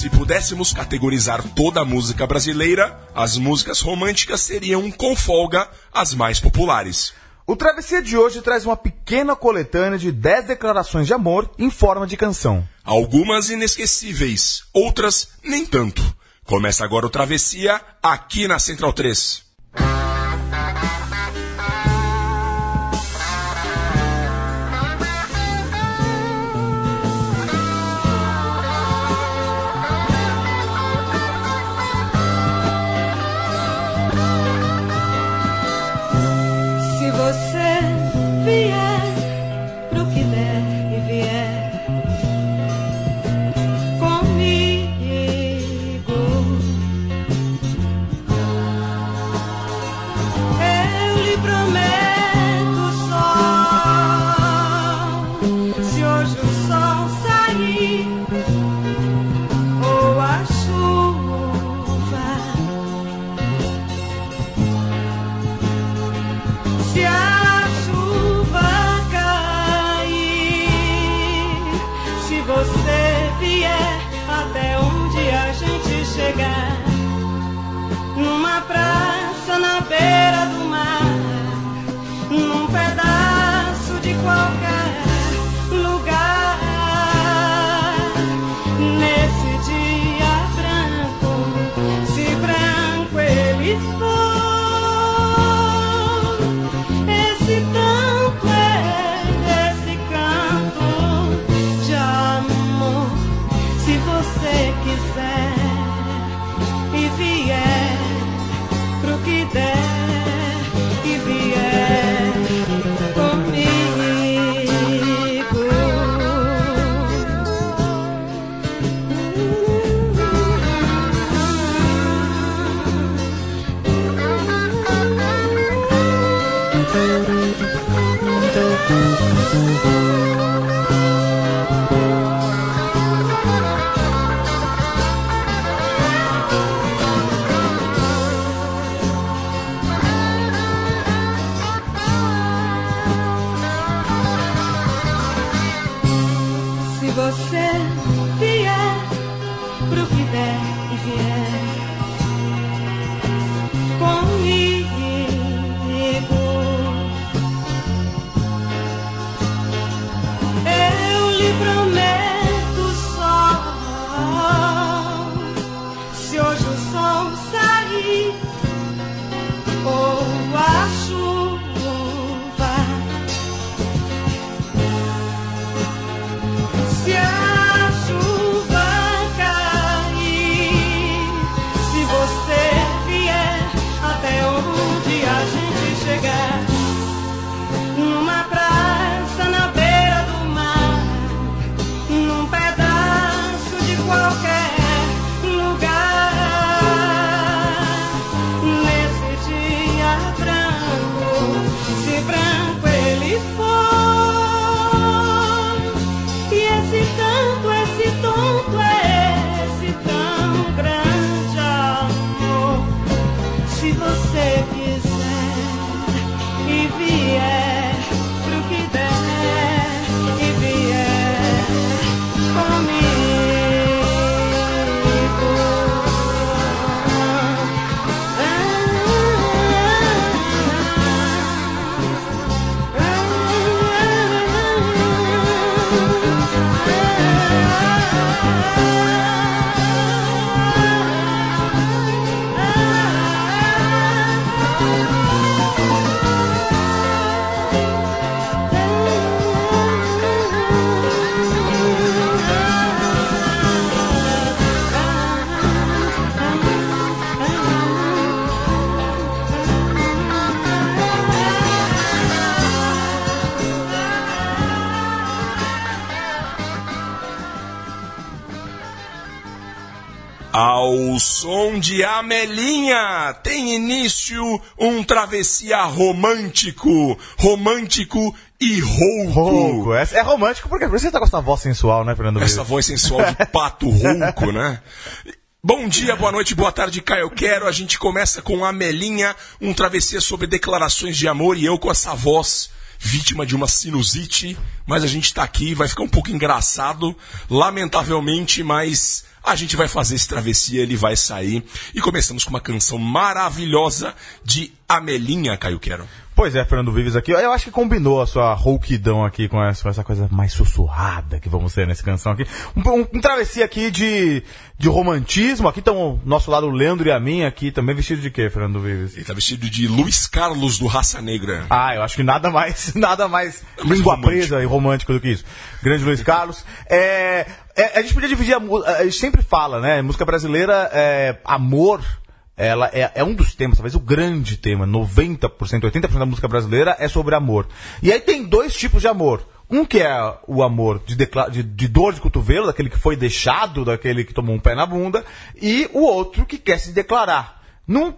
Se pudéssemos categorizar toda a música brasileira, as músicas românticas seriam, com folga, as mais populares. O Travessia de hoje traz uma pequena coletânea de 10 declarações de amor em forma de canção. Algumas inesquecíveis, outras nem tanto. Começa agora o Travessia aqui na Central 3. Som de Amelinha tem início um travessia romântico, romântico e rouco. Rouco. É, é romântico porque por isso você tá com essa voz sensual, né, Fernando? Essa voz sensual de pato rouco, né? Bom dia, boa noite, boa tarde, Caio Quero. A gente começa com Amelinha, um travessia sobre declarações de amor e eu com essa voz vítima de uma sinusite, mas a gente tá aqui, vai ficar um pouco engraçado, lamentavelmente, mas a gente vai fazer esse travessia, ele vai sair. E começamos com uma canção maravilhosa de Amelinha, Caio Quero. Pois é, Fernando Vives aqui. Eu acho que combinou a sua rouquidão aqui com essa, com essa coisa mais sussurrada que vamos ter nessa canção aqui. Um, um, um travessia aqui de, de romantismo. Aqui estão o nosso lado, o Leandro e a mim, aqui também vestido de quê, Fernando Vives? Ele tá vestido de Luiz Carlos do Raça Negra. Ah, eu acho que nada mais, nada mais mais língua presa e romântico do que isso. Grande Luiz Carlos. É, é, a gente podia dividir a música. A gente sempre fala, né? Música brasileira, é, amor. Ela é, é um dos temas, talvez o grande tema, 90%, 80% da música brasileira é sobre amor. E aí tem dois tipos de amor. Um que é o amor de, de, de dor de cotovelo, daquele que foi deixado, daquele que tomou um pé na bunda, e o outro que quer se declarar. Não,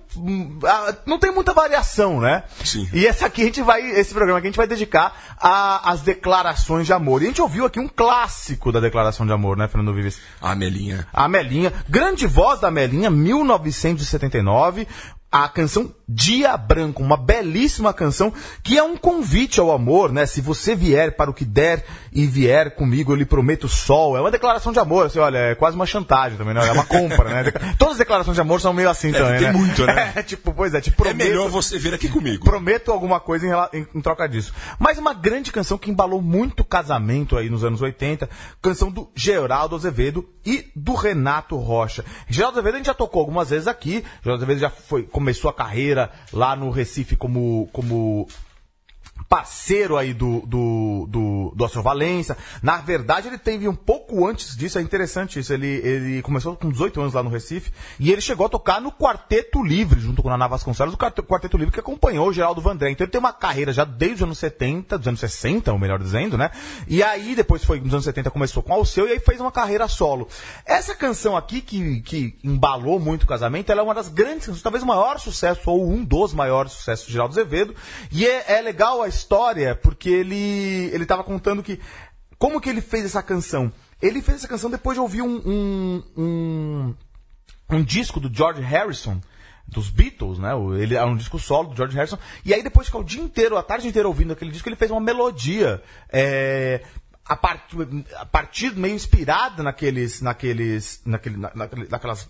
não tem muita variação, né? Sim. E essa aqui a gente vai, esse programa aqui a gente vai dedicar a- às declarações de amor. E a gente ouviu aqui um clássico da declaração de amor, né, Fernando Vives? Amelinha. A Melinha, grande voz da Melinha, 1979, a canção Dia Branco, uma belíssima canção que é um convite ao amor, né? Se você vier para o que der e vier comigo, eu lhe prometo sol. É uma declaração de amor, assim, olha, é quase uma chantagem também, né? É uma compra, né? Todas as declarações de amor são meio assim também, tem né? muito, né? É, tipo, pois é, te É prometo melhor você vir aqui comigo. prometo alguma coisa em, em- em troca disso. Mas uma grande canção que embalou muito casamento aí nos anos 80, canção do Geraldo Azevedo e do Renato Rocha. Geraldo Azevedo a gente já tocou algumas vezes aqui. Geraldo Azevedo já foi, começou a carreira lá no Recife como, como parceiro aí do, do, do, do Astro Valença. Na verdade, ele teve um pouco antes disso, é interessante isso. Ele, ele começou com 18 anos lá no Recife e ele chegou a tocar no Quarteto Livre, junto com a Naná Vasconcelos, o Quarte- Quarteto Livre que acompanhou o Geraldo Vandré. Então ele tem uma carreira já desde os anos 70, dos anos 60, ou melhor dizendo, né? E aí, depois foi nos anos 70, começou com Alceu e aí fez uma carreira solo. Essa canção aqui, que, que embalou muito o casamento, ela é uma das grandes canções, talvez o maior sucesso, ou um dos maiores sucessos do Geraldo Azevedo. E é, é legal a história, porque ele, ele tava contando que. Como que ele fez essa canção? Ele fez essa canção depois de ouvir um, um, um, um disco do George Harrison, dos Beatles, né? Ele é um disco solo do George Harrison. E aí depois de ficar o dia inteiro, a tarde inteira ouvindo aquele disco, ele fez uma melodia. é, a, part, a partir meio inspirada naqueles. naqueles. naquele, na- naquelas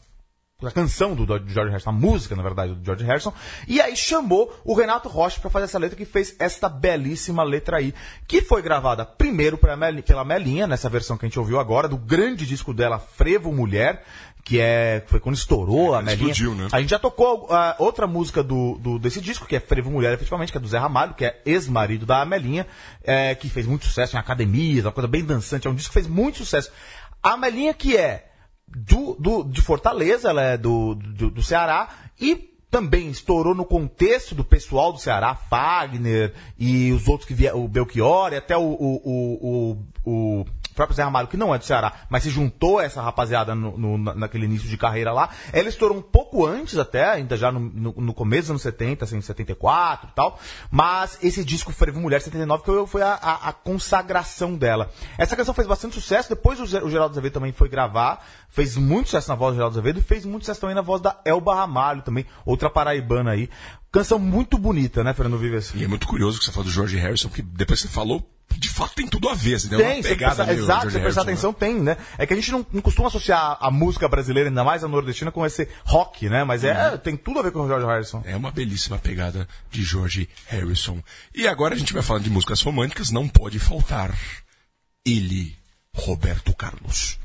a canção do, George Harrison, a música, na verdade, do George Harrison, e aí chamou o Renato Rocha para fazer essa letra que fez esta belíssima letra aí, que foi gravada primeiro pela, Mel- pela Melinha, nessa versão que a gente ouviu agora, do grande disco dela, Frevo Mulher, que é foi quando estourou a quando Melinha. explodiu, né? A gente já tocou outra música do, do- desse disco, que é Frevo Mulher, efetivamente, que é do Zé Ramalho, que é ex-marido da Amelinha, é, que fez muito sucesso em academias, uma coisa bem dançante, é um disco que fez muito sucesso. A Amelinha que é do, do- de Fortaleza, ela é do, do, do Ceará, e também estourou no contexto do pessoal do Ceará, Fagner e os outros que vieram, o Belchior, e até o, o, o, o, o próprio Zé Ramalho, que não é do Ceará, mas se juntou a essa rapaziada no, no- na- naquele início de carreira lá. Ela estourou um pouco antes até, ainda já no, no, começo dos anos 70, assim, 74 e tal. Mas esse disco Frevo Mulher 79 foi, foi a, a- a consagração dela. Essa canção fez bastante sucesso, depois o, o Geraldo Azevedo também foi gravar, fez muito sucesso na voz do Geraldo Azevedo e fez muito sucesso também na voz da Elba Ramalho também, outra paraibana aí. Canção muito bonita, né, Fernando Vives? E é muito curioso que você falou do George Harrison, porque depois você falou, de fato tem tudo a ver. Você deu uma Tem, pegada prestar, meio exato, você prestar Harrison, atenção, tem, né? É que a gente não, não costuma associar a música brasileira, ainda mais a nordestina, com esse rock, né? Mas é, tem tudo a ver com o George Harrison. né? É uma belíssima pegada de George Harrison. E agora a gente vai falar de músicas românticas, não pode faltar ele, Roberto Carlos.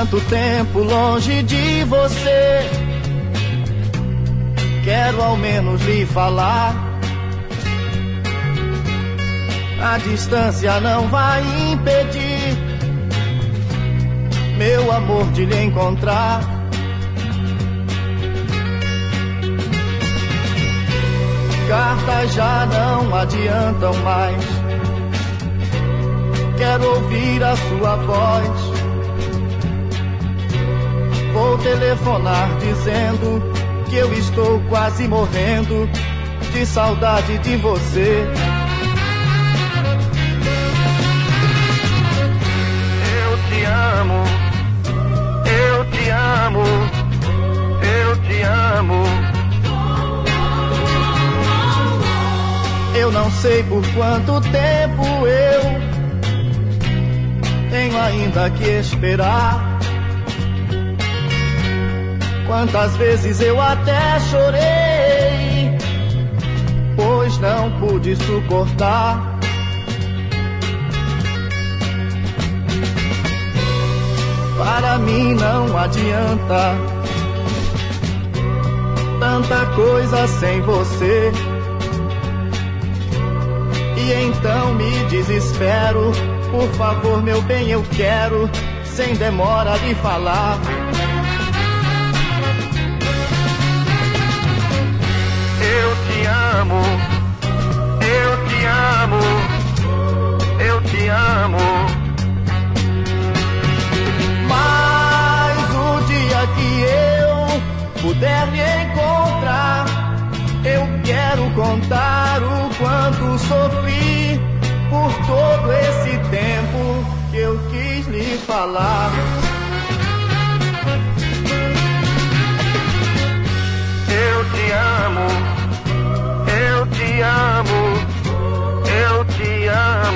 tanto tempo longe de você. Quero ao menos lhe falar. A distância não vai impedir meu amor de lhe encontrar. Cartas já não adiantam mais. Quero ouvir a sua voz Vou telefonar dizendo que eu estou quase morrendo de saudade de você. Eu te amo, eu te amo, eu te amo. Eu não sei por quanto tempo eu tenho ainda que esperar. Quantas vezes eu até chorei, pois não pude suportar. Para mim não adianta tanta coisa sem você. E então me desespero. Por favor, meu bem, eu quero, sem demora de falar. Amo. Mas o dia que eu puder me encontrar, eu quero contar o quanto sofri por todo esse tempo que eu quis lhe falar. Eu te amo, eu te amo, eu te amo.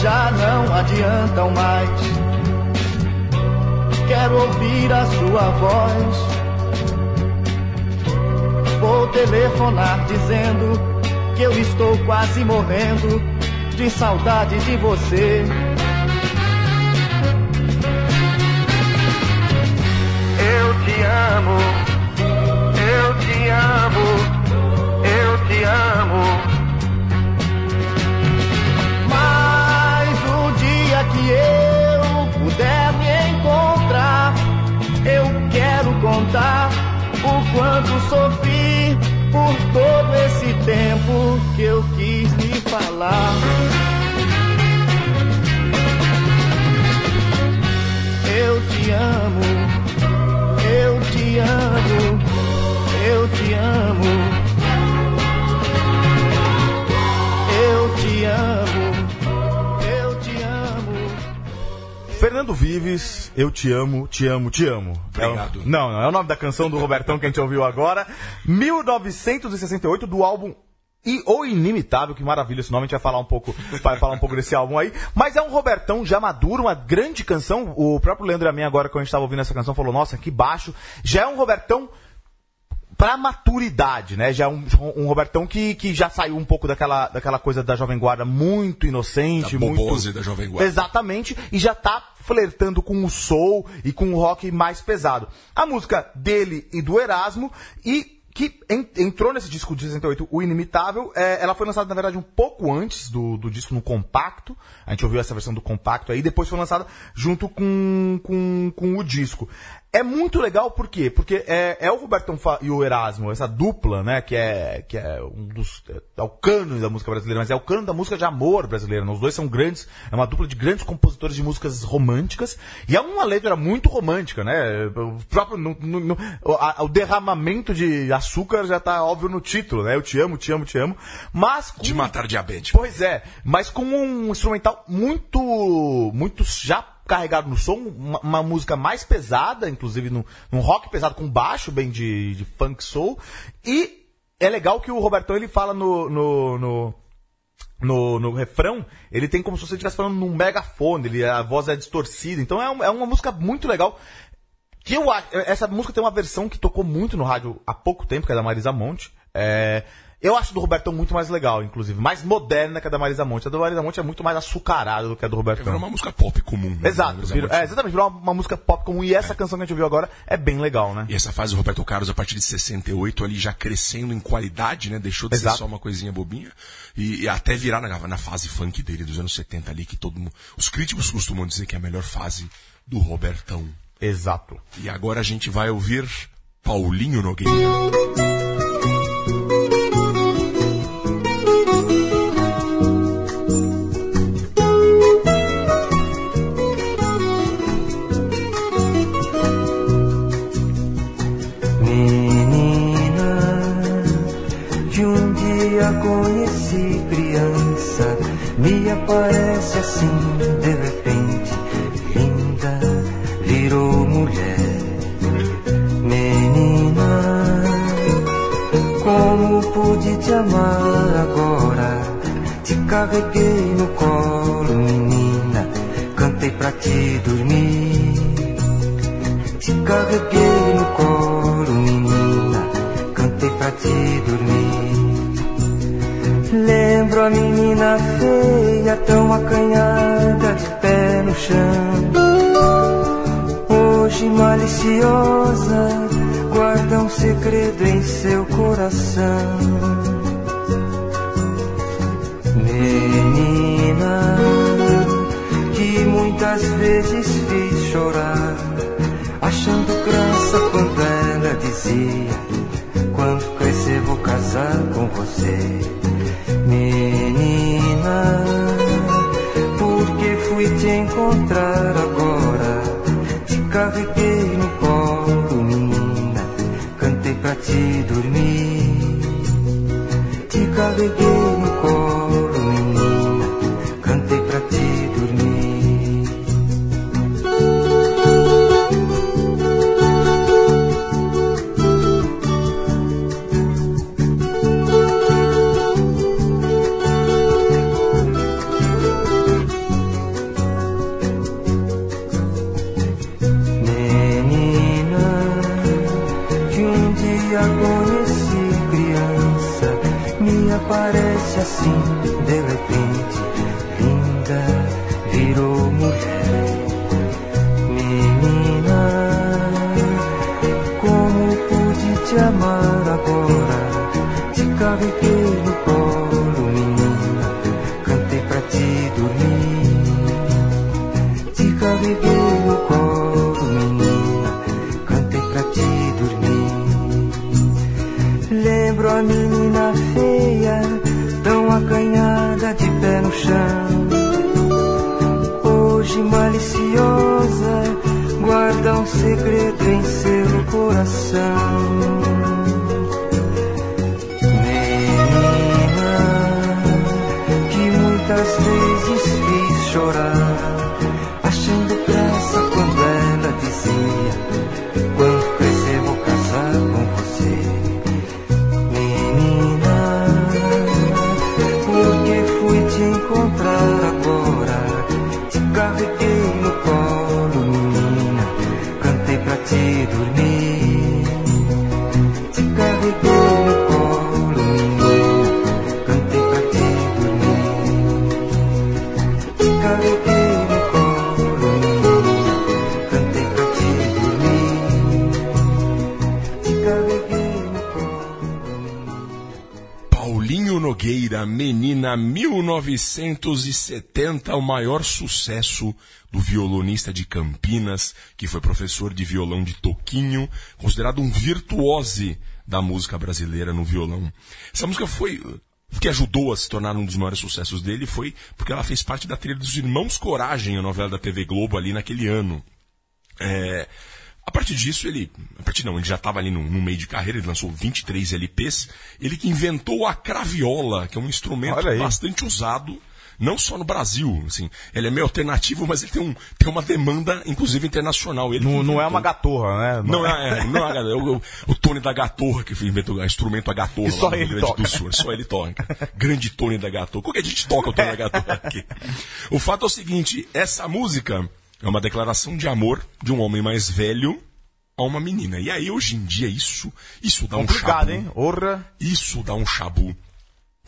Já não adiantam mais. Quero ouvir a sua voz. Vou telefonar dizendo que eu estou quase morrendo de saudade de você. Eu te amo, eu te amo, eu te amo. Contar o quanto sofri por todo esse tempo que eu quis lhe falar. Eu te amo, eu te amo, eu te amo. Eu te amo, eu te amo. Fernando Vives, eu te amo, te amo, te amo. Obrigado. É o- não, não, é o nome da canção do Robertão que a gente ouviu agora. 1968, do álbum e O Inimitável, que maravilha esse nome, a gente vai falar um pouco, vai falar um pouco desse álbum aí. Mas é um Robertão já maduro, uma grande canção. O próprio Leandro e a mim agora, quando a gente estava ouvindo essa canção, falou, nossa, que baixo. Já é um Robertão pra maturidade, né? Já é um, um Robertão que, que já saiu um pouco daquela, daquela coisa da Jovem Guarda muito inocente, Da muito... da Jovem Guarda. Exatamente, e já tá flertando com o soul e com o rock mais pesado. A música dele e do Erasmo, e que en- entrou nesse disco de 68, O Inimitável, é, ela foi lançada, na verdade, um pouco antes do, do disco no compacto. A gente ouviu essa versão do compacto aí, depois foi lançada junto com, com, com o disco. É muito legal, por quê? Porque é, é o Robertão Fa- e o Erasmo, essa dupla, né, que é, que é um dos. É o cano da música brasileira, mas é o cano da música de amor brasileira. né? Os dois são grandes, é uma dupla de grandes compositores de músicas românticas, e é uma letra muito romântica, né? O próprio. no- no- no- o, a- o derramamento de açúcar já tá óbvio no título, né? Eu te amo, te amo, te amo. Mas. com- De matar diabético. Pois é, mas com um instrumental muito, muito já carregado no som, uma, uma música mais pesada, inclusive num, num rock pesado com baixo, bem de, de funk soul. E é legal que o Robertão ele fala no, no, no no, no refrão, ele tem como se você estivesse falando num megafone, ele, a voz é distorcida. Então é, um- é uma música muito legal. Que eu essa música tem uma versão que tocou muito no rádio há pouco tempo, que é da Marisa Monte. É, Eu acho do Robertão muito mais legal, inclusive. Mais moderna que a da Marisa Monte. A da Marisa Monte é muito mais açucarada do que a do Virou Robertão. uma música pop comum. né? Exato, é virou, é, exatamente, virou uma, uma música pop comum. E essa canção que a gente ouviu agora é bem legal, né? E essa fase do Roberto Carlos, a partir de 68, ali já crescendo em qualidade, né? Deixou de Exato. ser só uma coisinha bobinha. E, e até virar na, na fase funk dele dos anos 70 ali, que todo mundo. Os críticos costumam dizer que é a melhor fase do Robertão. Exato. E agora a gente vai ouvir Paulinho Nogueira. 1970, o maior sucesso do violonista de Campinas, que foi professor de violão de Toquinho, considerado um virtuose da música brasileira no violão. Essa música foi o que ajudou a se tornar um dos maiores sucessos dele foi porque ela fez parte da trilha dos Irmãos Coragem, a novela da TV Globo ali naquele ano. É, a partir disso, ele. A partir não, ele já estava ali no, no meio de carreira, ele lançou 23 LPs. Ele que inventou a craviola, que é um instrumento bastante usado, não só no Brasil. Assim, ele é meio alternativo, mas ele tem, um, tem uma demanda, inclusive internacional. Ele Não, não é uma gatorra, né? Não é, é, não é, é o, o Tony da Gatorra que inventou o instrumento a Gatorra só lá no ele Rio Grande do Sul. Só ele toca. Grande Tony da Gatorra. Qualquer dia a gente toca o Tony da Gatorra aqui. O fato é o seguinte, essa música é uma declaração de amor de um homem mais velho a uma menina. E aí, hoje em dia, isso, isso dá um Complicado, chabu. hein? Orra. Isso dá um chabu.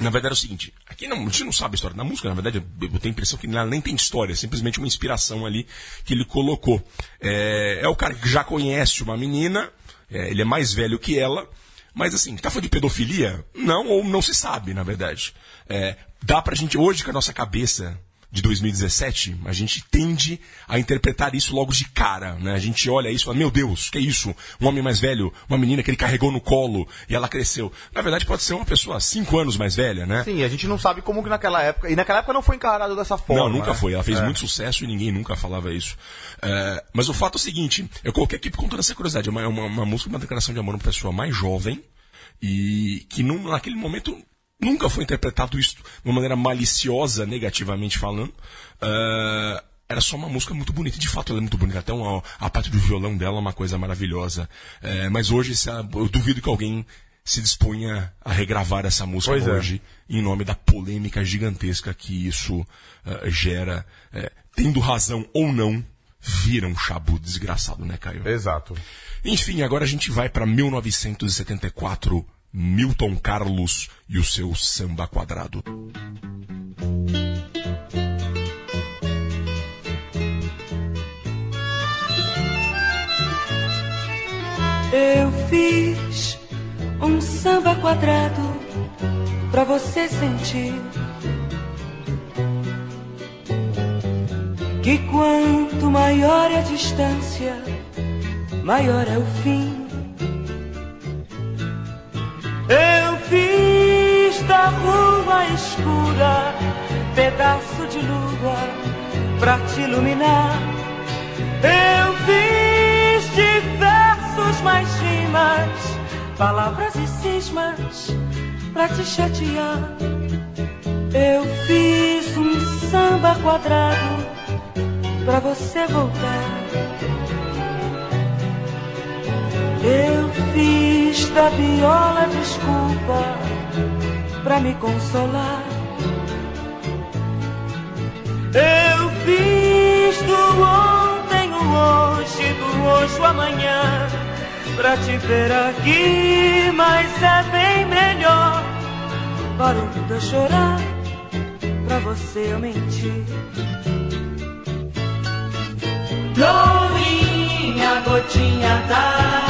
Na verdade é o seguinte, aqui não, a gente não sabe a história da música, na verdade eu tenho a impressão que ela nem tem história, é simplesmente uma inspiração ali que ele colocou. É, é o cara que já conhece uma menina, é, ele é mais velho que ela, mas assim, tá falando de pedofilia? Não, ou não se sabe, na verdade. É, dá pra gente, hoje com a nossa cabeça de 2017, a gente tende a interpretar isso logo de cara, né? A gente olha isso e fala, meu Deus, que é isso? Um homem mais velho, uma menina que ele carregou no colo e ela cresceu. Na verdade, pode ser uma pessoa cinco anos mais velha, né? Sim, a gente não sabe como que naquela época. E naquela época não foi encarado dessa forma. Não, nunca né? foi. Ela fez É. muito sucesso e ninguém nunca falava isso. É, mas o fato é o seguinte: eu coloquei aqui com toda essa curiosidade. É uma, uma, uma música, uma declaração de amor para uma pessoa mais jovem e que num, naquele momento nunca foi interpretado isso de uma maneira maliciosa, negativamente falando. É, era só uma música muito bonita. De fato, ela é muito bonita. Até uma, a parte do violão dela é uma coisa maravilhosa. É, mas hoje, eu duvido que alguém se disponha a regravar essa música Pois é. hoje em nome da polêmica gigantesca que isso eh, gera. Eh, tendo razão ou não, vira um chabu desgraçado, né, Caio? Exato. Enfim, agora a gente vai para 1974, Milton Carlos e o seu samba quadrado. Eu fiz um samba quadrado pra você sentir. Que quanto maior é a distância, maior é o fim. Da rua escura pedaço de lua pra te iluminar. Eu fiz de versos mais rimas, palavras e cismas pra te chatear. Eu fiz um samba quadrado pra você voltar. Eu fiz da viola desculpa pra me consolar. Eu fiz do ontem o hoje, do hoje o amanhã, pra te ver aqui, mas é bem melhor. Parou tudo a chorar, pra você eu mentir. Lourinha, gotinha d'água,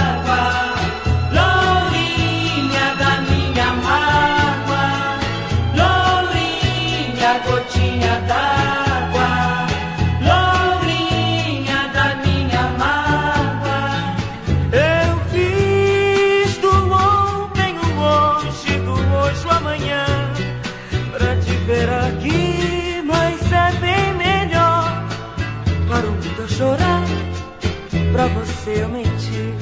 A chorar, pra você eu mentir.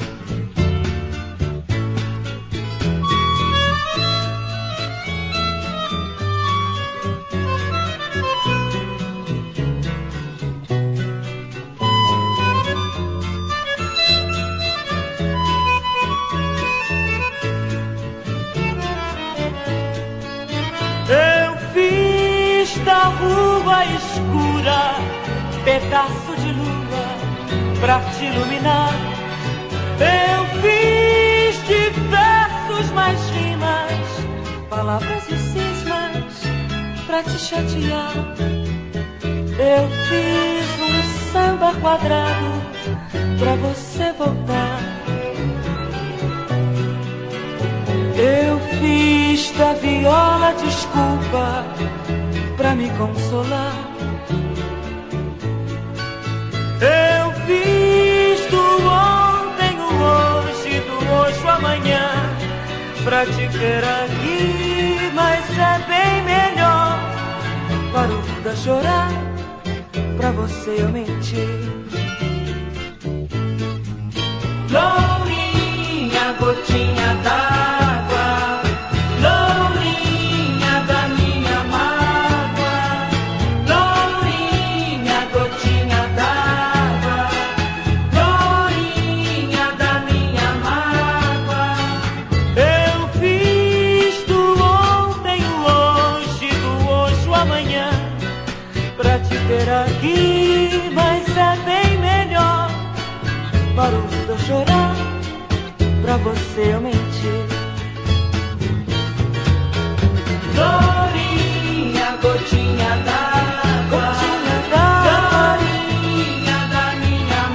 Eu fiz da rua escura pedaço de pra te iluminar. Eu fiz de versos mais rimas, palavras e cismas pra te chatear. Eu fiz um samba quadrado pra você voltar. Eu fiz da viola desculpa pra me consolar. Eu pra te ver aqui, mas é bem melhor. Parou tudo a chorar, pra você eu mentir. Lourinha, gotinha d'água, Da minha. Da minha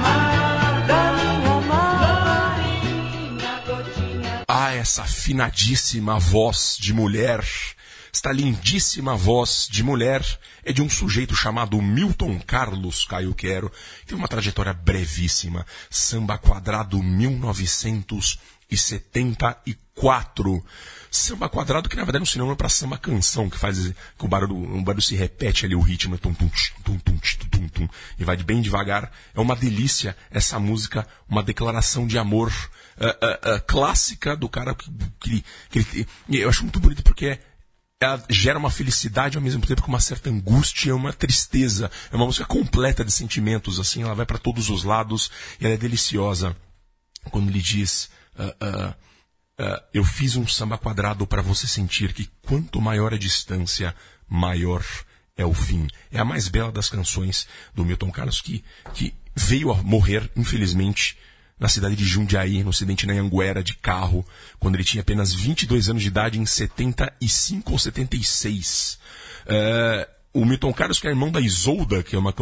Ah, essa afinadíssima voz de mulher. Esta lindíssima voz de mulher é de um sujeito chamado Milton Carlos Caioquero, que tem uma trajetória brevíssima, samba quadrado 1974. Samba Quadrado, que na verdade é um sinônimo para samba canção, que faz que o barulho, o barulho se repete ali, o ritmo, tum, tum, tch, tum, tum, tch, tum, tum, e vai de bem devagar. É uma delícia essa música, uma declaração de amor ah, ah, ah, clássica do cara que, que, que ele- eu acho muito bonito porque ela gera uma felicidade ao mesmo tempo que uma certa angústia, uma tristeza. É uma música completa de sentimentos, assim, ela vai para todos os lados e ela é deliciosa. Quando ele diz, ah, ah, ah, eu fiz um samba quadrado para você sentir que quanto maior a distância, maior é o fim. É a mais bela das canções do Milton Carlos que, que veio a morrer, infelizmente, na cidade de Jundiaí, no acidente na Anguera de carro, quando ele tinha apenas 22 anos de idade, em 75 ou 76. É, o Milton Carlos, que é irmão da Isolda, que é uma,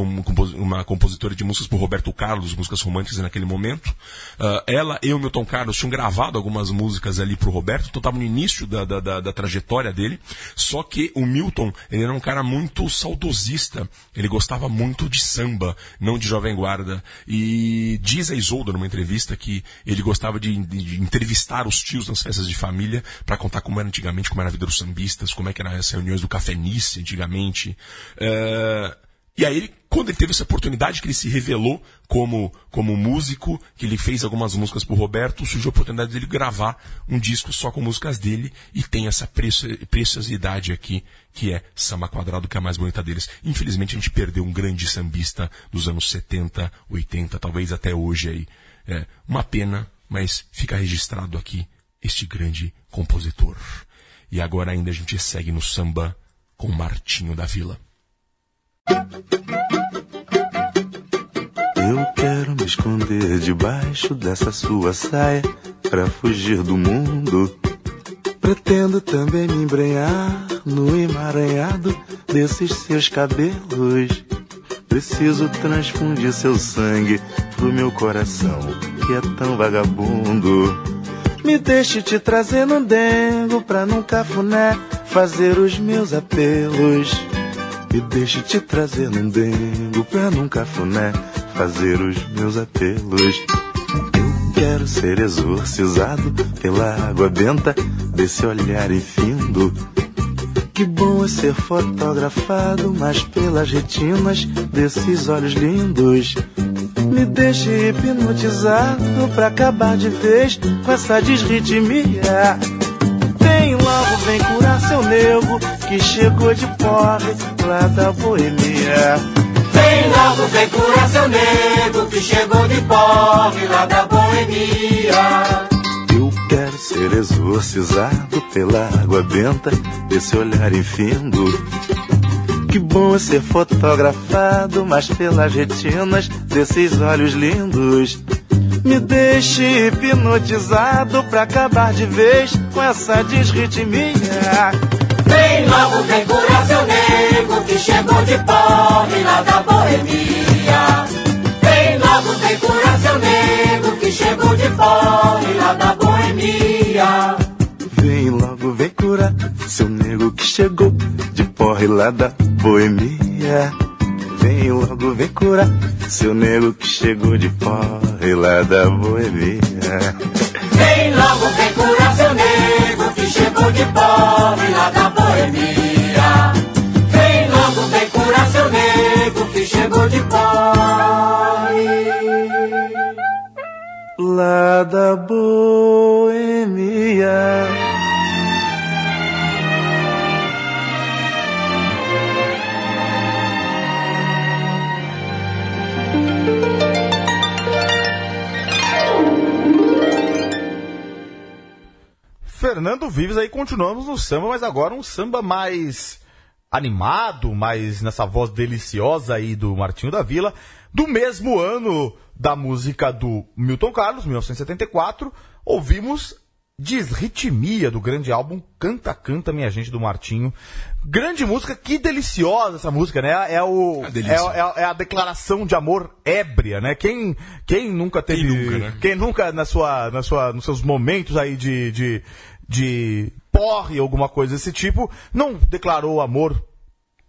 uma compositora de músicas por Roberto Carlos, músicas românticas naquele momento. Ah, ela e o Milton Carlos tinham gravado algumas músicas ali pro Roberto, então estava no início da, da, da- da trajetória dele. Só que o Milton, ele era um cara muito saudosista. Ele gostava muito de samba, não de jovem guarda. E diz a Isolda numa entrevista que ele gostava de, de- entrevistar os tios nas festas de família para contar como era antigamente, como era a vida dos sambistas, como é que eram as reuniões do Café Nice antigamente. É, e aí, quando ele teve essa oportunidade, que ele se revelou como, como músico, que ele fez algumas músicas pro Roberto, surgiu a oportunidade dele gravar um disco só com músicas dele e tem essa precio- preciosidade aqui, que é Samba Quadrado, que é a mais bonita deles. Infelizmente, a gente perdeu um grande sambista dos anos 70, 80, talvez até hoje aí. É uma pena, mas fica registrado aqui este grande compositor. E agora ainda a gente segue no samba com Martinho da Vila. Eu quero me esconder debaixo dessa sua saia pra fugir do mundo. Pretendo também me embrenhar no emaranhado desses seus cabelos. Preciso transfundir seu sangue pro meu coração que é tão vagabundo. Me deixe te trazer no dengo pra num cafuné fazer os meus apelos. Me deixe te trazer num dengo pra num cafuné fazer os meus apelos. Eu quero ser exorcizado pela água benta desse olhar infindo. Que bom é ser fotografado, mas pelas retinas desses olhos lindos. Me deixe hipnotizado pra acabar de vez com essa desritmia. Vem logo, vem curar seu nego que chegou de porre lá da boemia. Vem logo, vem curar seu nego que chegou de pobre lá da boemia. Eu quero ser exorcizado pela água benta desse olhar infindo. Que bom é ser fotografado, mas pelas retinas desses olhos lindos. Me deixe hipnotizado pra acabar de vez com essa desritmia. Vem logo, vem curar seu nego que chegou de pobre lá da boemia. Vem logo, vem curar seu nego que chegou de pobre lá da boemia. Vem logo, vem curar seu nego que chegou de porre lá da boemia. Vem logo, vem curar seu nego que chegou de porre lá da boemia. Vem logo, vem curar seu nego que chegou de pobre lá da boemia. Vem logo, vem curar seu nego que chegou de pobre. Lá da boemia. Fernando Vives aí continuamos no samba, mas agora um samba mais animado, mais nessa voz deliciosa aí do Martinho da Vila, do mesmo ano da música do Milton Carlos, 1974, ouvimos Desritmia do grande álbum Canta Canta Minha Gente do Martinho. Grande música, que deliciosa essa música, né? É, o, É é, é- é a declaração de amor ébria, né? Quem, quem nunca teve. Quem nunca, né? Quem nunca, na sua, na sua, nos seus momentos aí de, de, de porre, alguma coisa desse tipo, não declarou amor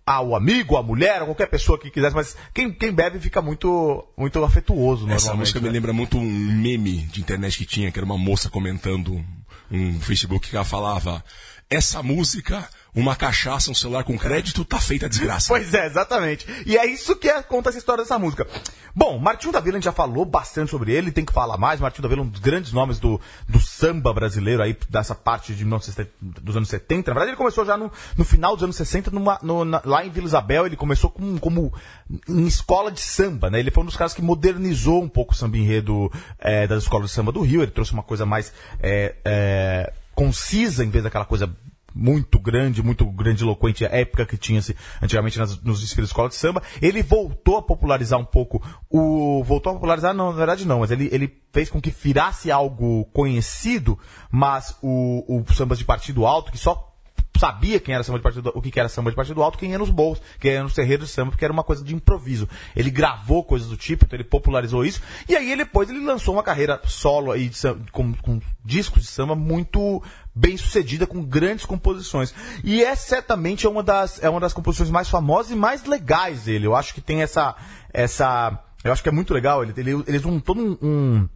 ao amigo, à mulher, a qualquer pessoa que quisesse, mas quem, quem bebe fica muito, muito afetuoso, Essa música me né? lembra muito um meme de internet que tinha, que era uma moça comentando um Facebook que ela falava: Essa música, uma cachaça, um celular com crédito, tá feita a desgraça. Pois é, exatamente. E é isso que é, conta essa história dessa música. Bom, Martinho da Vila a gente já falou bastante sobre ele, tem que falar mais. Martinho da Vila é um dos grandes nomes do, do samba brasileiro aí, dessa parte de 1970, dos anos 70. Na verdade, ele começou já no, no final dos anos 60, numa- no- na- lá em Vila Isabel. Ele começou com, como em escola de samba, né? Ele foi um dos caras que modernizou um pouco o samba enredo é, das escolas de samba do Rio. Ele trouxe uma coisa mais é, é, concisa, em vez daquela coisa muito grande, muito grandiloquente, a época que tinha-se antigamente nas, nos desfiles de escola de samba. Ele voltou a popularizar um pouco o. Voltou a popularizar, não, na verdade não, mas ele, ele fez com que virasse algo conhecido, mas o, o sambas de partido alto, que só sabia quem era samba de partido, o que era samba de partido alto, quem ia nos bolsos, quem ia nos terreiros de samba, porque era uma coisa de improviso. Ele gravou coisas do tipo, então ele popularizou isso, e aí ele, depois ele lançou uma carreira solo aí de com, com discos de samba muito bem sucedida, com grandes composições. E é certamente uma das, é uma das composições mais famosas e mais legais dele. Eu acho que tem essa, essa, eu acho que é muito legal. Ele, ele, um todo um- um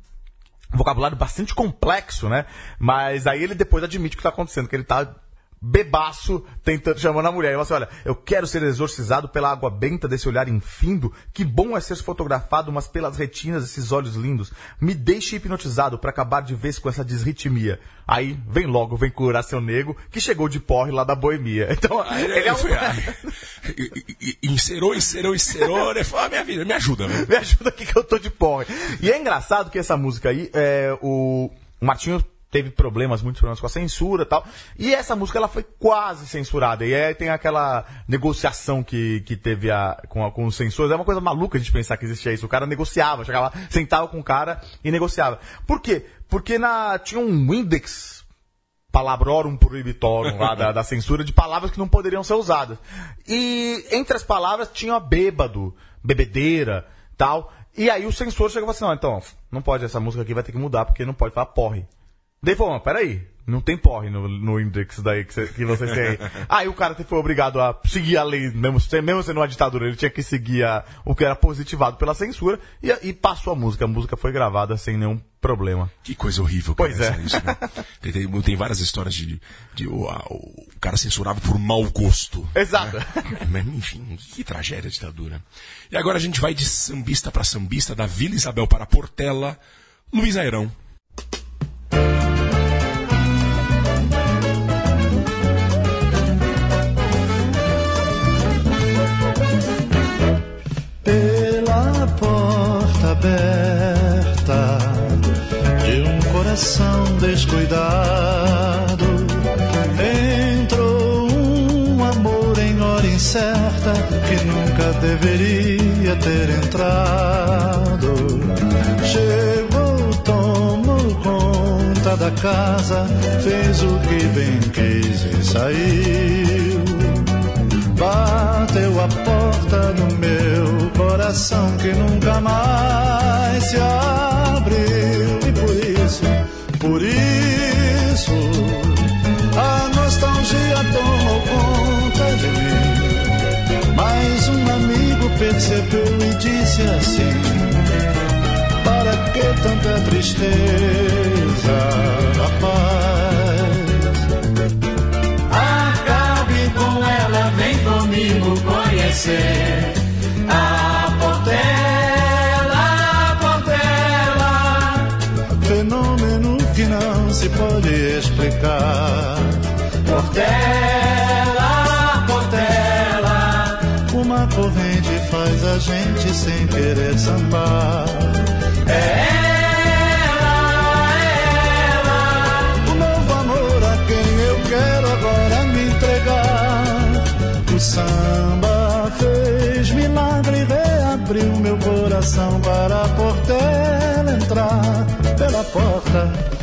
vocabulário bastante complexo, né? Mas aí ele depois admite o que tá acontecendo, que ele tá bebaço tentando chamando a mulher. Fala assim, olha, eu quero ser exorcizado pela água benta desse olhar infindo. Que bom é ser fotografado, mas pelas retinas desses olhos lindos. Me deixe hipnotizado para acabar de vez com essa desritmia. Aí vem logo, vem curar seu nego, que chegou de porre lá da boemia. Então, ele é um... E- e- e- Inserou, inserou, inserou. Ele falou: ah, minha vida, me ajuda, velho. Me ajuda aqui que eu tô de porre. E é engraçado que essa música aí, é, o Martinho teve problemas, muitos problemas com a censura e tal. E essa música ela foi quase censurada. E aí tem aquela negociação que, que teve a, com, a- com os censores. É uma coisa maluca a gente pensar que existia isso. O cara negociava, chegava, sentava com o cara e negociava. Por quê? Porque na, tinha um index palabrorum prohibitorum lá da, da censura de palavras que não poderiam ser usadas. E entre as palavras tinha bêbado, bebedeira, tal. E aí o censor chegou assim, não, então, não pode, essa música aqui vai ter que mudar, porque não pode falar porre. Daí falou, "Mas peraí, não tem porre no, no index daí que, cê- que vocês têm aí. aí o cara foi obrigado a seguir a lei, mesmo, mesmo sendo uma ditadura, ele tinha que seguir a- o que era positivado pela censura e, e passou a música. A música foi gravada sem nenhum problema. Que coisa horrível. cara, Pois é. isso, né? tem, tem- tem várias histórias de, de o, a- o cara censurado por mau gosto. Exato. Mas, enfim, que tragédia a ditadura. E agora a gente vai de sambista para sambista, da Vila Isabel para Portela, Luiz Airão. Descuidado. Entrou um amor em hora incerta que nunca deveria ter entrado. Chegou tomou conta da casa fez o que bem quis e saiu. Bateu a porta do meu coração que nunca mais se abriu. Por isso, a nostalgia tomou conta de mim. Mas um amigo percebeu e disse assim: Para que tanta tristeza, rapaz? Acabe com ela, vem comigo conhecer explicar. Portela, Portela. Uma corrente faz a gente sem querer sambar. É ela, é ela. O novo amor a quem eu quero agora me entregar. O samba fez milagre, reabriu meu coração para a portela entrar pela porta.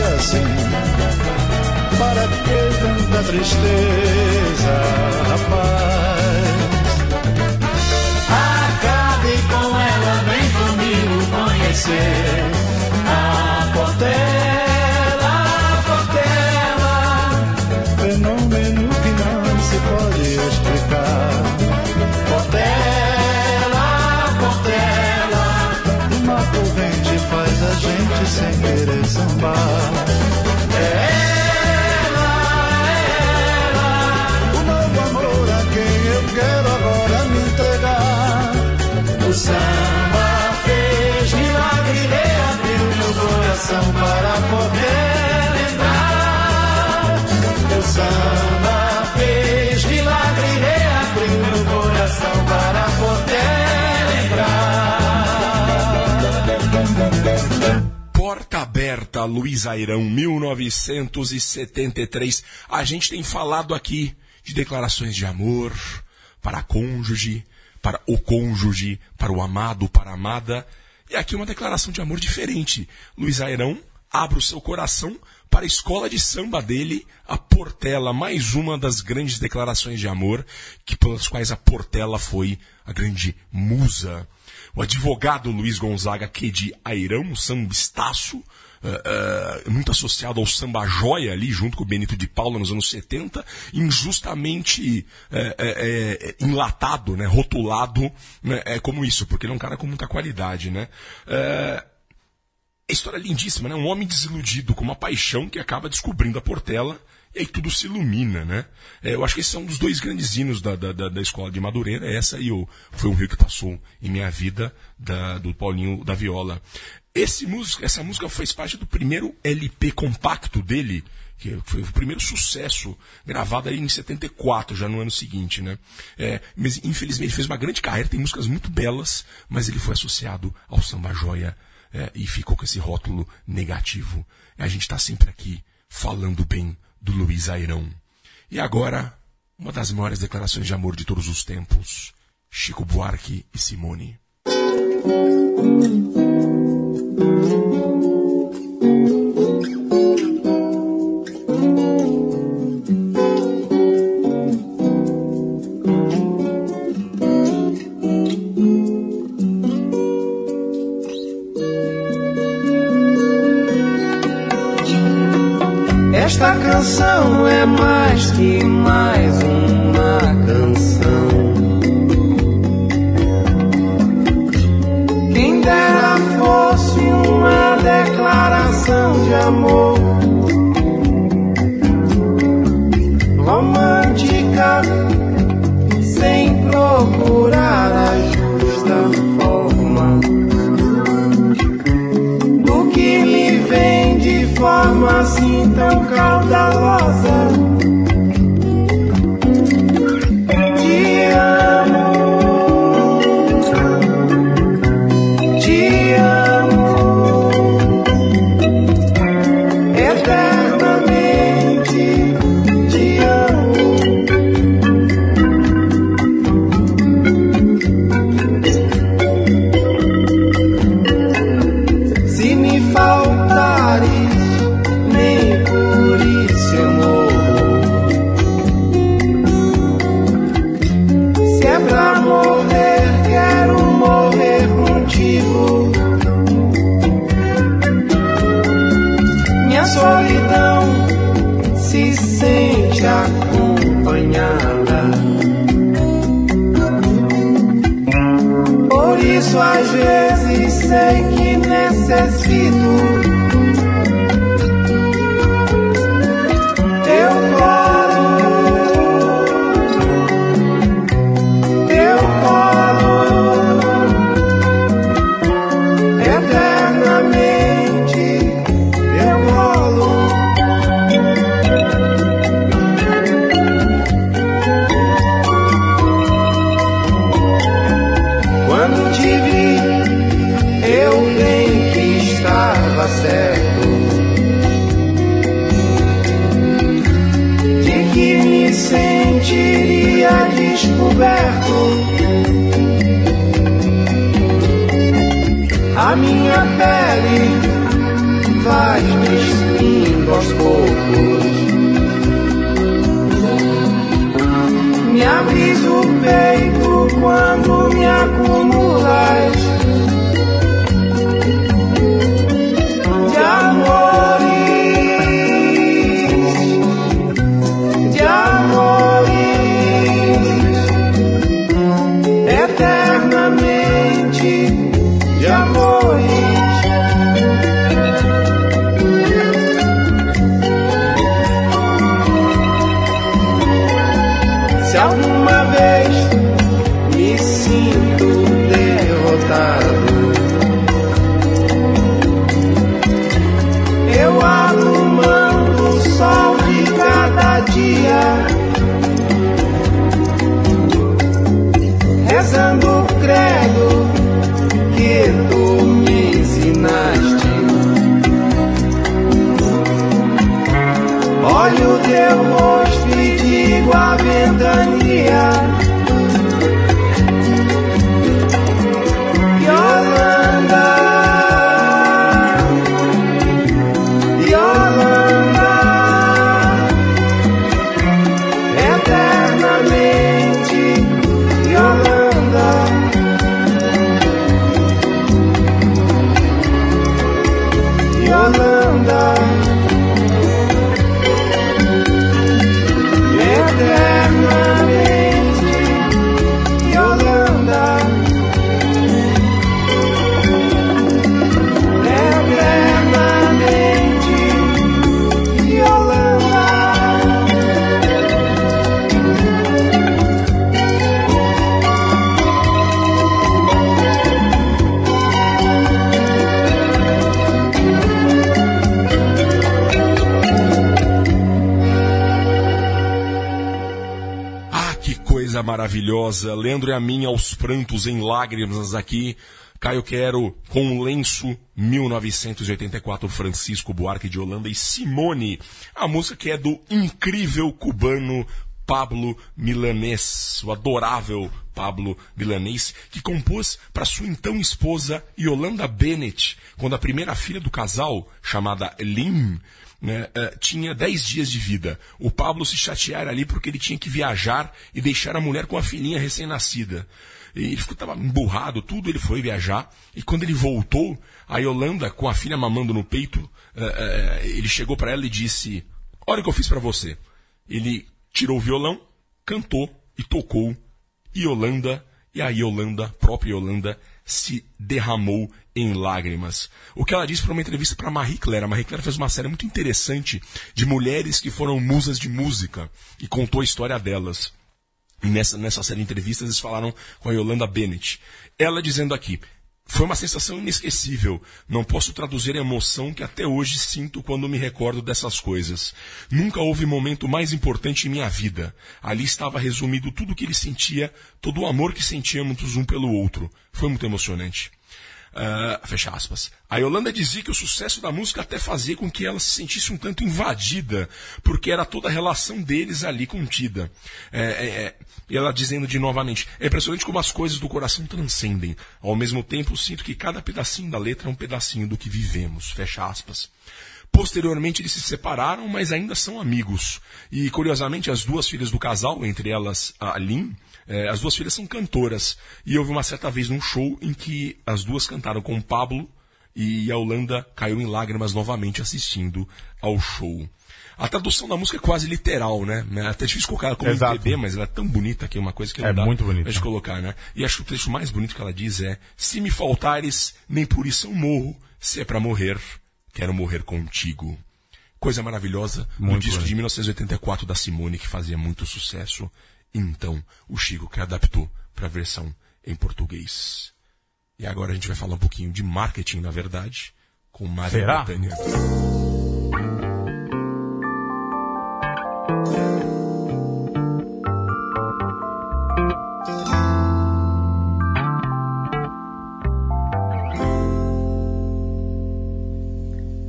Assim: Para que tanta tristeza, rapaz? Acabe com ela, vem comigo conhecer a Portela, sem querer sambar. O novo amor a quem eu quero agora me entregar. O samba fez milagre, reabriu meu coração para poder entrar. O samba Porta Aberta, Luiz Airão, 1973. A gente tem falado aqui de declarações de amor para a cônjuge, para o cônjuge, para o amado, para a amada. E aqui uma declaração de amor diferente. Luiz Airão abre o seu coração para a escola de samba dele, a Portela, mais uma das grandes declarações de amor, que pelas quais a Portela foi a grande musa. O advogado Luiz Gonzaga, que de Airão, sambistaço, eh, eh, muito associado ao samba joia ali, junto com o Benito de Paula nos anos 70, injustamente eh, enlatado, né, rotulado né, como isso, porque ele é um cara com muita qualidade, né? A história é lindíssima, né? Um homem desiludido com uma paixão que acaba descobrindo a Portela e aí tudo se ilumina, né? É, eu acho que esses são um dos dois grandes hinos da, da, da, escola de Madureira, essa e o Foi um Rio que Passou em Minha Vida, da, do Paulinho da Viola. Esse música, essa música fez parte do primeiro LP compacto dele, que foi o primeiro sucesso gravado aí em 74, já no ano seguinte, né? É, mas infelizmente ele fez uma grande carreira, tem músicas muito belas, mas ele foi associado ao samba joia é, e ficou com esse rótulo negativo. A gente está sempre aqui falando bem do Luiz Airão. E agora, uma das maiores declarações de amor de todos os tempos, Chico Buarque e Simone. Esta canção é mais que mais uma canção. Quem dera fosse uma declaração de amor A minha pele vais despindo aos poucos. Me abris o peito quando me acumulas maravilhosa. Leandro e a mim aos prantos em lágrimas aqui. Caio Quero com um lenço 1984 Francisco Buarque de Holanda e Simone. A música que é do incrível cubano Pablo Milanês, o adorável Pablo Milanês, que compôs para sua então esposa Yolanda Bennett, quando a primeira filha do casal, chamada Lynn, né, eh, tinha 10 dias de vida. O Pablo se chateara ali porque ele tinha que viajar e deixar a mulher com a filhinha recém-nascida. Ele ficou tava emburrado, tudo, ele foi viajar. E quando ele voltou, a Yolanda, com a filha mamando no peito, eh, eh, ele chegou para ela e disse: Olha o que eu fiz para você. Ele tirou o violão, cantou e tocou. Yolanda, e a Yolanda, própria Yolanda, se derramou em lágrimas. O que ela disse para uma entrevista para Marie Claire. A Marie Claire fez uma série muito interessante de mulheres que foram musas de música e contou a história delas. E nessa, nessa série de entrevistas eles falaram com a Yolanda Bennett. Ela dizendo aqui, foi uma sensação inesquecível. Não posso traduzir a emoção que até hoje sinto quando me recordo dessas coisas. Nunca houve momento mais importante em minha vida. Ali estava resumido tudo o que ele sentia, todo o amor que sentíamos um pelo outro. Foi muito emocionante. Ah, fecha aspas. A Yolanda dizia que o sucesso da música até fazia com que ela se sentisse um tanto invadida, porque era toda a relação deles ali contida. É, é, é, e ela dizendo de novamente, é impressionante como as coisas do coração transcendem. Ao mesmo tempo, sinto que cada pedacinho da letra é um pedacinho do que vivemos. Fecha aspas. Posteriormente eles se separaram, mas ainda são amigos. E curiosamente as duas filhas do casal, entre elas a Lynn, eh, as duas filhas são cantoras. E houve uma certa vez num show em que as duas cantaram com o Pablo e a Holanda caiu em lágrimas novamente assistindo ao show. A tradução da música é quase literal, né? É até difícil colocar ela como Exato. MPB, mas ela é tão bonita que é uma coisa que não É dá muito bonita. pra gente colocar, né? E acho que o trecho mais bonito que ela diz é: Se me faltares, nem por isso eu morro. Se é pra morrer, quero morrer contigo. Coisa maravilhosa Muito disco bonito. de 1984 da Simone, que fazia muito sucesso. Então, o Chico que adaptou para a versão em português. E agora a gente vai falar um pouquinho de marketing, na verdade, com Mário Será? Betânia.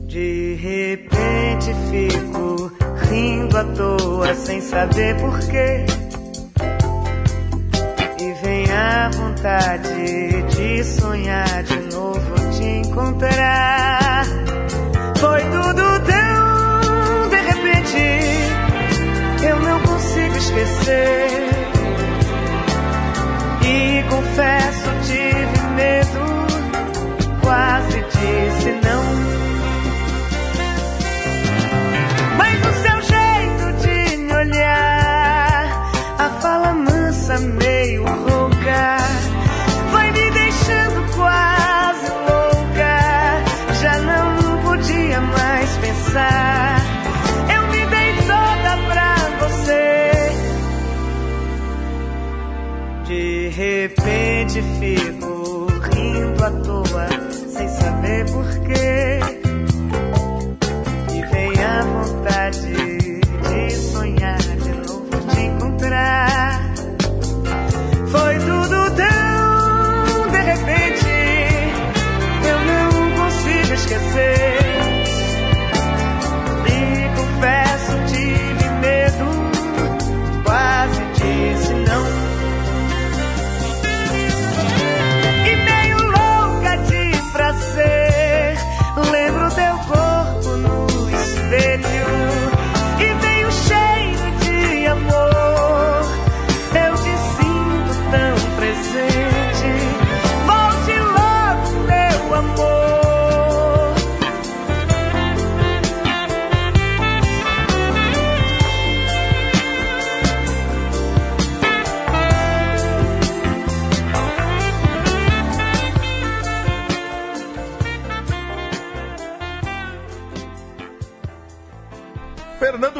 De repente fico rindo à toa sem saber porquê. E vem a vontade de sonhar de novo te encontrar. Foi tudo tão de repente, eu não consigo esquecer. E confesso, tive medo, quase disse não. De repente fico rindo à toa, sem saber porquê. E vem a vontade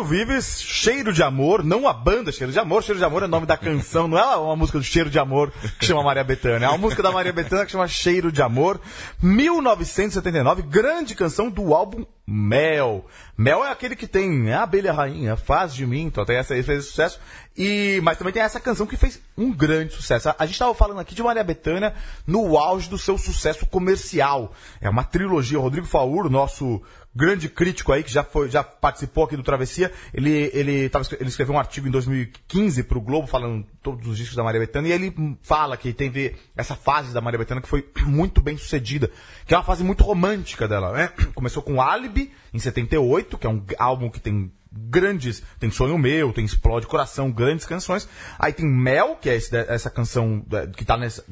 Vives, Cheiro de Amor, não a banda Cheiro de Amor, Cheiro de Amor é o nome da canção, não é uma música do Cheiro de Amor que chama Maria Bethânia, é uma música da Maria Bethânia que chama Cheiro de Amor, 1979, grande canção do álbum Mel. Mel é aquele que tem a abelha rainha, faz de mim, então tem essa aí fez sucesso. E, mas também tem essa canção que fez um grande sucesso. A, a gente estava falando aqui de Maria Bethânia no auge do seu sucesso comercial. É uma trilogia. O Rodrigo Faur, nosso grande crítico aí, que já, foi, já participou aqui do Travessia, ele, ele, tava, ele escreveu um artigo em 2015 para o Globo, falando todos os discos da Maria Bethânia, e ele fala que tem ver essa fase da Maria Bethânia que foi muito bem sucedida, que é uma fase muito romântica dela, né? Começou com Alibi, em 78, que é um álbum que tem grandes, tem Sonho Meu, tem Explode Coração, grandes canções, aí tem Mel, que é esse- essa canção que tá nessa,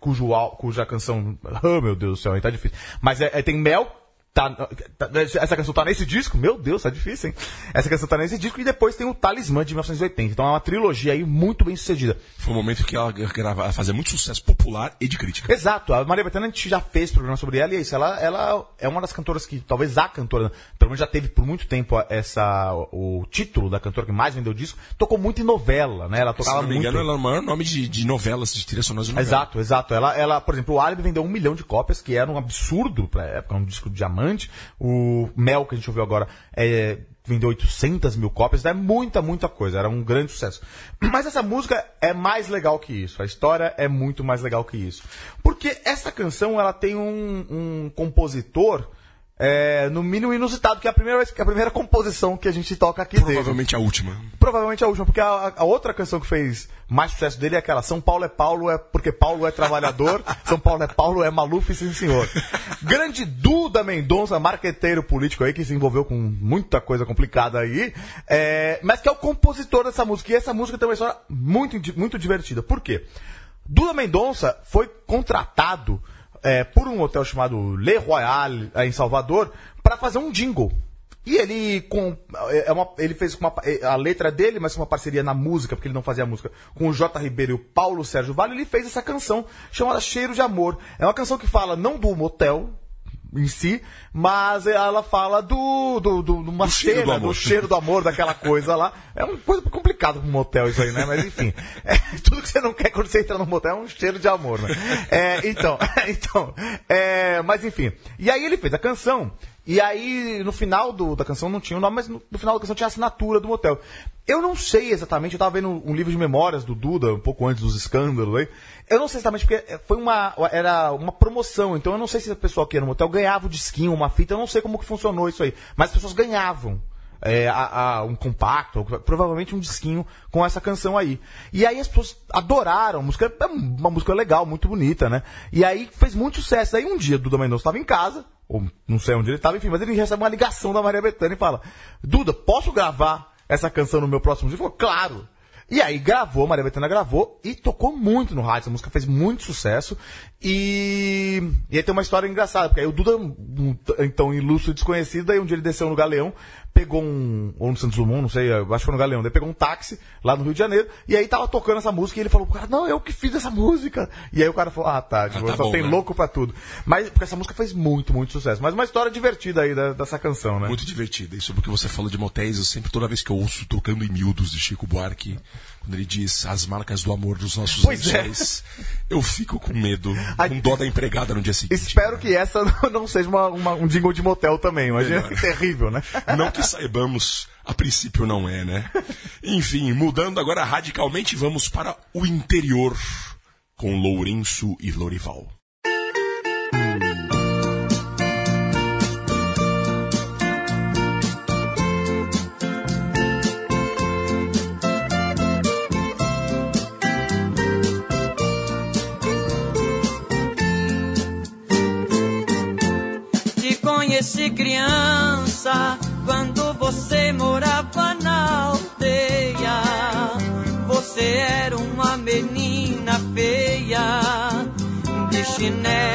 cujo, cuja canção, oh meu Deus do céu, aí tá difícil, mas é, é- tem Mel, Tá, tá- essa canção tá nesse disco? Meu Deus, tá difícil, hein? Essa canção tá nesse disco e depois tem o Talismã de 1980. Então é uma trilogia aí muito bem sucedida. Foi um momento que ela grava, ela fazia muito sucesso popular e de crítica. Exato, a Maria Bethânia a gente já fez programa sobre ela e é isso. Ela, ela é uma das cantoras que, talvez a cantora, pelo menos já teve por muito tempo essa, o, o título da cantora que mais vendeu disco. Tocou muito em novela, né? Ela Se tocava não me muito. engano, ela é o maior nome de, de novelas, de trilha sonora de novela. Exato, exato. Ela, ela, por exemplo, o Alibi vendeu um milhão de cópias, que era um absurdo pra época, um disco de diamante. O Mel, que a gente ouviu agora, é, vendeu 800 mil cópias. É muita, muita coisa. Era um grande sucesso. Mas essa música é mais legal que isso. A história é muito mais legal que isso. Porque essa canção, ela tem um, um compositor... é, no mínimo inusitado, que é a primeira, é a primeira composição que a gente toca aqui dele. Provavelmente a última. Provavelmente a última, porque a, a outra canção que fez mais sucesso dele é aquela São Paulo é Paulo, é porque Paulo é trabalhador, São Paulo é Paulo, é Maluf, sim senhor. Grande Duda Mendonça, marqueteiro político aí, que se envolveu com muita coisa complicada aí, é, mas que é o compositor dessa música. E essa música tem uma história muito, muito divertida. Por quê? Duda Mendonça foi contratado é, por um hotel chamado Le Royal, aí em Salvador, para fazer um jingle. E ele com é uma, ele fez uma, a letra dele, mas com uma parceria na música, porque ele não fazia música, com o J. Ribeiro e o Paulo Sérgio Vale, ele fez essa canção chamada Cheiro de Amor. É uma canção que fala não do motel em si, mas ela fala do, do, do, de uma Do cheiro cena, do do, amor. cheiro do amor, daquela coisa lá. É uma coisa complicada pro motel isso aí, né? Mas enfim, é, tudo que você não quer quando você entra no motel é um cheiro de amor, né? É, então, então, é, mas enfim. E aí ele fez a canção, e aí no final do- da canção não tinha o nome, mas no, no final da canção tinha a assinatura do motel. Eu não sei exatamente, eu tava vendo um livro de memórias do Duda, um pouco antes dos escândalos aí. Eu não sei exatamente porque foi uma, era uma promoção, então eu não sei se a pessoa que ia no motel ganhava o disquinho, uma fita, eu não sei como que funcionou isso aí. Mas as pessoas ganhavam é, a- a- um compacto, provavelmente um disquinho com essa canção aí. E aí as pessoas adoraram, a música é uma música legal, muito bonita, né? E aí fez muito sucesso. Aí um dia Duda Mendonça estava em casa, ou não sei onde ele estava, enfim, mas ele recebe uma ligação da Maria Bethânia e fala: Duda, posso gravar essa canção no meu próximo disco? Ele falou, claro. E aí gravou, Maria Bethânia gravou e tocou muito no rádio. Essa música fez muito sucesso. E, e aí tem uma história engraçada, porque aí o Duda, então ilustre desconhecido, aí um dia ele desceu no Galeão, pegou um, ou no Santos Dumont, não sei, acho que foi no Galeão, daí pegou um táxi lá no Rio de Janeiro, e aí tava tocando essa música e ele falou pro cara, não, eu que fiz essa música. E aí o cara falou, ah tá, tipo, tá só bom, tem né? louco pra tudo. Mas, porque essa música fez muito, muito sucesso. Mas uma história divertida aí da- dessa canção, né? Muito divertida. E sobre o que você falou de motéis, eu sempre, toda vez que eu ouço Tocando em Miúdos de Chico Buarque, quando ele diz as marcas do amor dos nossos Pois é. eu fico com medo, com dó da empregada no dia seguinte. Espero que essa não- seja uma- uma- um jingle de motel também. Imagina que terrível, né? Não que saibamos, a princípio não é, né? Enfim, mudando agora radicalmente, vamos para o interior com Lourenço e Lorival. Te conheci criança quando você morava na aldeia. Você era uma menina feia, de chinelinho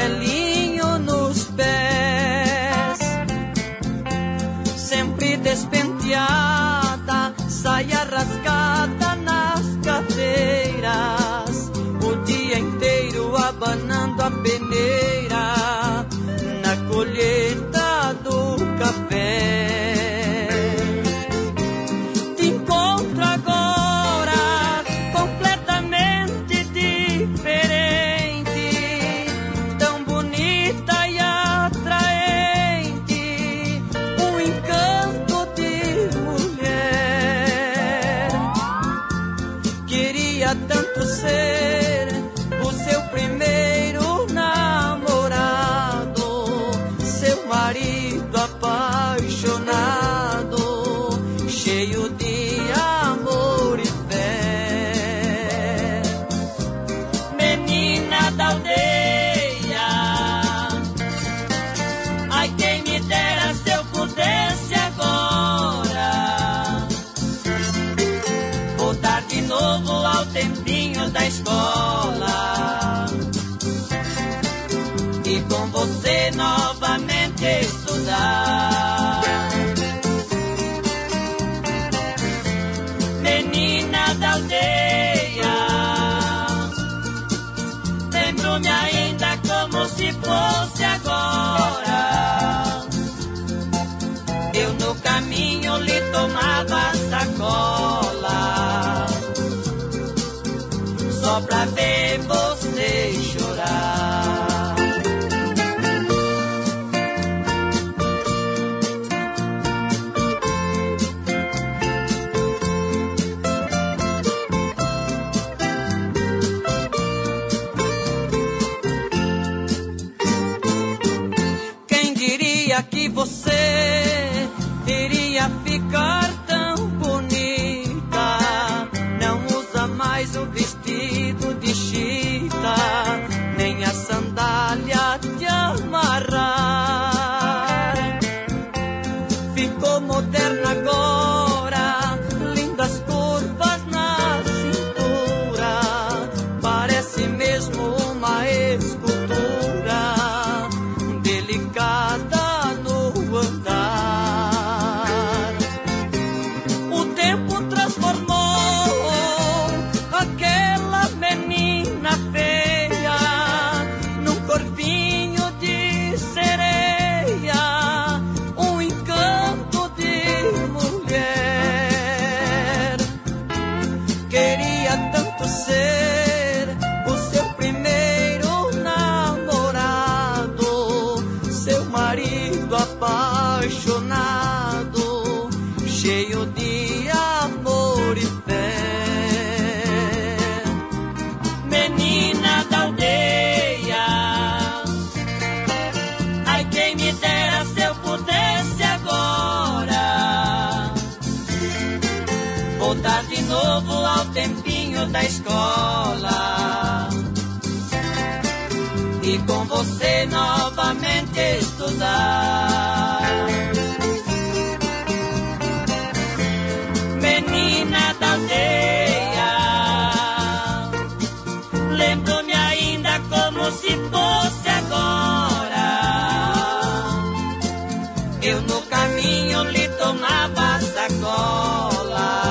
Eu no caminho lhe tomava sacola,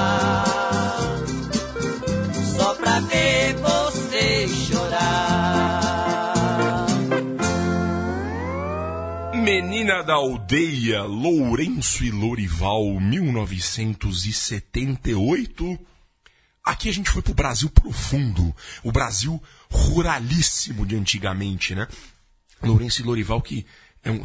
só pra ver você chorar. Menina da Aldeia, Lourenço e Lorival, 1978. Aqui a gente foi pro Brasil profundo, o Brasil ruralíssimo de antigamente, né? Lourenço e Lorival, que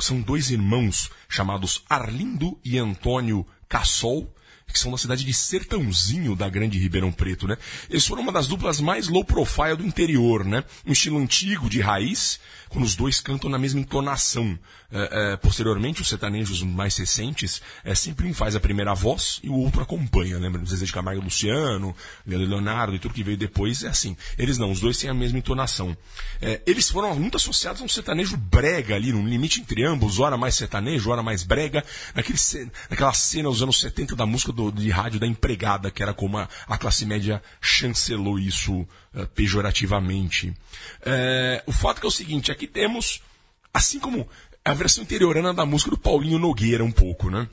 são dois irmãos chamados Arlindo e Antônio Cassol, que são da cidade de Sertãozinho da Grande Ribeirão Preto, né? Eles foram uma das duplas mais low profile do interior, né? Um estilo antigo, de raiz, quando os dois cantam na mesma entonação. É, é, posteriormente, os sertanejos mais recentes, é, sempre um faz a primeira voz e o outro acompanha, lembra? Zezé de Camargo Luciano, Leonardo e tudo que veio depois, é assim. Eles não, os dois têm a mesma entonação. É, eles foram muito associados a um sertanejo brega ali, num limite entre ambos, hora mais sertanejo, hora mais brega, naquele, naquela cena dos anos 70 da música do- de rádio da empregada, que era como a, a classe média chancelou isso eh, pejorativamente. É, o fato é o seguinte, aqui temos, assim como a versão interiorana da música do Paulinho Nogueira um pouco, né?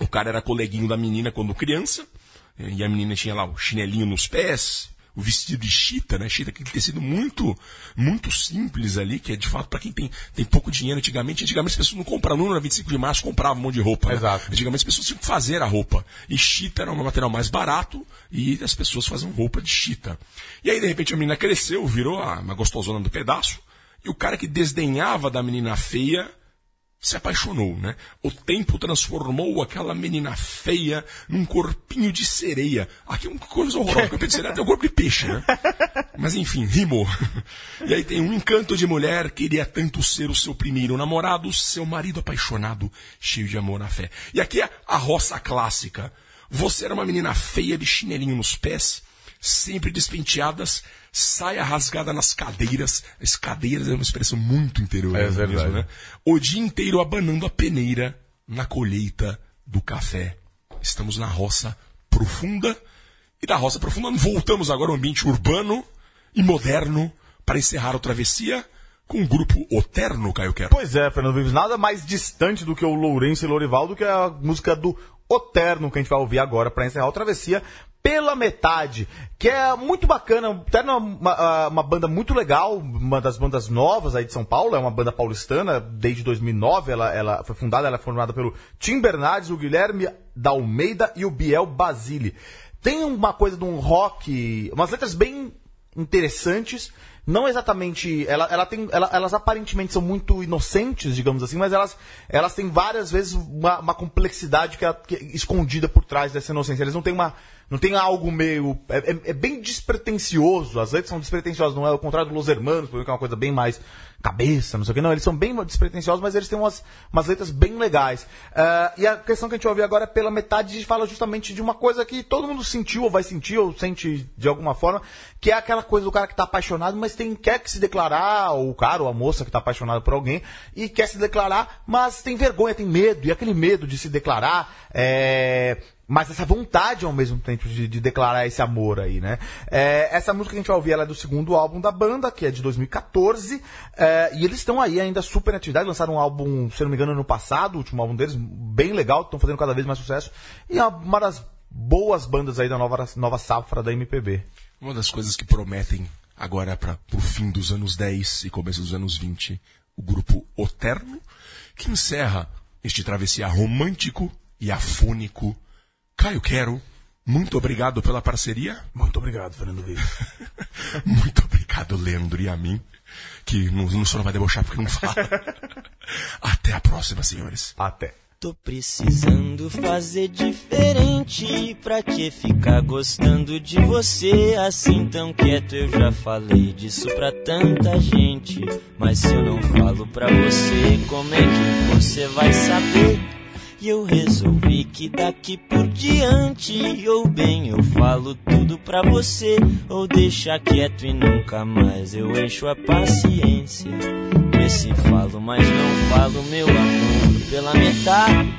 O cara era coleguinho da menina quando criança, eh, e a menina tinha lá o chinelinho nos pés, o vestido de chita, né? Chita que tem tecido muito, muito simples ali, que é de fato para quem tem, tem pouco dinheiro antigamente. Antigamente as pessoas não compravam, não na 25 de março compravam um monte de roupa. né? Exato. Antigamente as pessoas tinham que fazer a roupa. E chita era um material mais barato e as pessoas faziam roupa de chita. E aí de repente a menina cresceu, virou a- uma gostosona do pedaço, e o cara que desdenhava da menina feia se apaixonou, né? O tempo transformou aquela menina feia num corpinho de sereia. Aqui é uma coisa horrorosa, corpinho de sereia tem um corpo de peixe, né? Mas enfim, rimou. E aí tem um encanto de mulher, queria tanto ser o seu primeiro namorado, seu marido apaixonado, cheio de amor na fé. E aqui é a roça clássica. Você era uma menina feia de chinelinho nos pés, sempre despenteadas, saia rasgada nas cadeiras. As cadeiras é uma expressão muito interior. É verdade. né? O dia inteiro abanando a peneira na colheita do café. Estamos na roça profunda. E da roça profunda voltamos agora ao ambiente urbano e moderno para encerrar a travessia com o grupo Oterno, Caio Quero. Pois é, Fernando Vives, nada mais distante do que o Lourenço e Lorival do que a música do Oterno que a gente vai ouvir agora para encerrar a travessia pela metade, que é muito bacana. O Oterno é uma, uma banda muito legal, uma das bandas novas aí de São Paulo, é uma banda paulistana, desde 2009 ela, ela foi fundada, ela é formada pelo Tim Bernardes, o Guilherme da Almeida e o Biel Basile. Tem uma coisa de um rock, umas letras bem interessantes. Não exatamente. Ela, ela tem, ela- elas aparentemente são muito inocentes, digamos assim, mas elas, elas têm várias vezes uma, uma complexidade que é, que é escondida por trás dessa inocência. Eles não têm uma. Não tem algo meio. É, é- é bem despretensioso. As letras são despretensiosas, não é o contrário do Los Hermanos, que é uma coisa bem mais cabeça, não sei o que. Não, eles são bem despretensiosos, mas eles têm umas, umas letras bem legais. Ah, e a questão que a gente vai ouvir agora é pela metade, a gente fala justamente de uma coisa que todo mundo sentiu, ou vai sentir, ou sente de alguma forma, que é aquela coisa do cara que tá apaixonado, mas tem, quer que se declarar, ou o cara ou a moça que tá apaixonado por alguém, e quer se declarar, mas tem vergonha, tem medo, e aquele medo de se declarar, é, mas essa vontade ao mesmo tempo de, de declarar esse amor aí, né? É, essa música que a gente vai ouvir ela é do segundo álbum da banda, que é de 2014, é, e eles estão aí ainda super em atividade, lançaram um álbum, se não me engano, no passado, o último álbum deles, bem legal, estão fazendo cada vez mais sucesso, e é uma das boas bandas aí da nova, nova safra da MPB. Uma das coisas que prometem agora para o fim dos anos 10 e começo dos anos 20, o grupo Oterno, que encerra este travessia romântico e afônico. Caio Quero, muito obrigado pela parceria. Muito obrigado, Fernando Vives. Muito obrigado, Leandro, e a mim, que não, não só não vai debochar porque não fala. Até a próxima, senhores. Até. Tô precisando fazer diferente. Pra que ficar gostando de você assim tão quieto? Eu já falei disso pra tanta gente. Mas se eu não falo pra você, como é que você vai saber? E eu resolvi que daqui por diante, ou bem eu falo tudo pra você, ou deixa quieto e nunca mais eu encho a paciência. esse falo, mas não falo meu amor pela metade.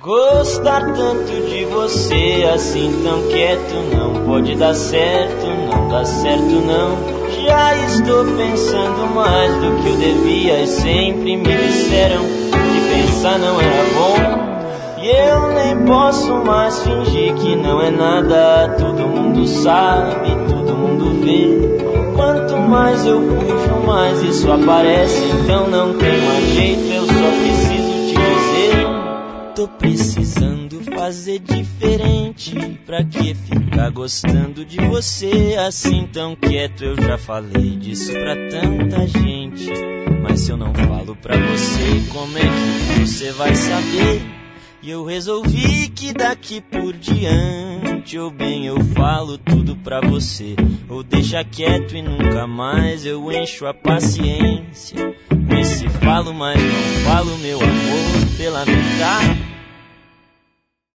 Gostar tanto de você assim tão quieto não pode dar certo, não dá certo não. Já estou pensando mais do que eu devia e sempre me disseram que pensar não era bom. E eu nem posso mais fingir que não é nada. Todo mundo sabe, todo mundo vê. Quanto mais eu fujo, mais isso aparece. Então não tem mais jeito, eu só preciso te dizer. Tô precisando fazer diferente. Pra que ficar gostando de você assim tão quieto? Eu já falei disso pra tanta gente. Mas se eu não falo pra você, como é que você vai saber? E eu resolvi que daqui por diante, ou bem eu falo tudo pra você, ou deixa quieto e nunca mais eu encho a paciência. Com esse falo, mas não falo meu amor pela metade.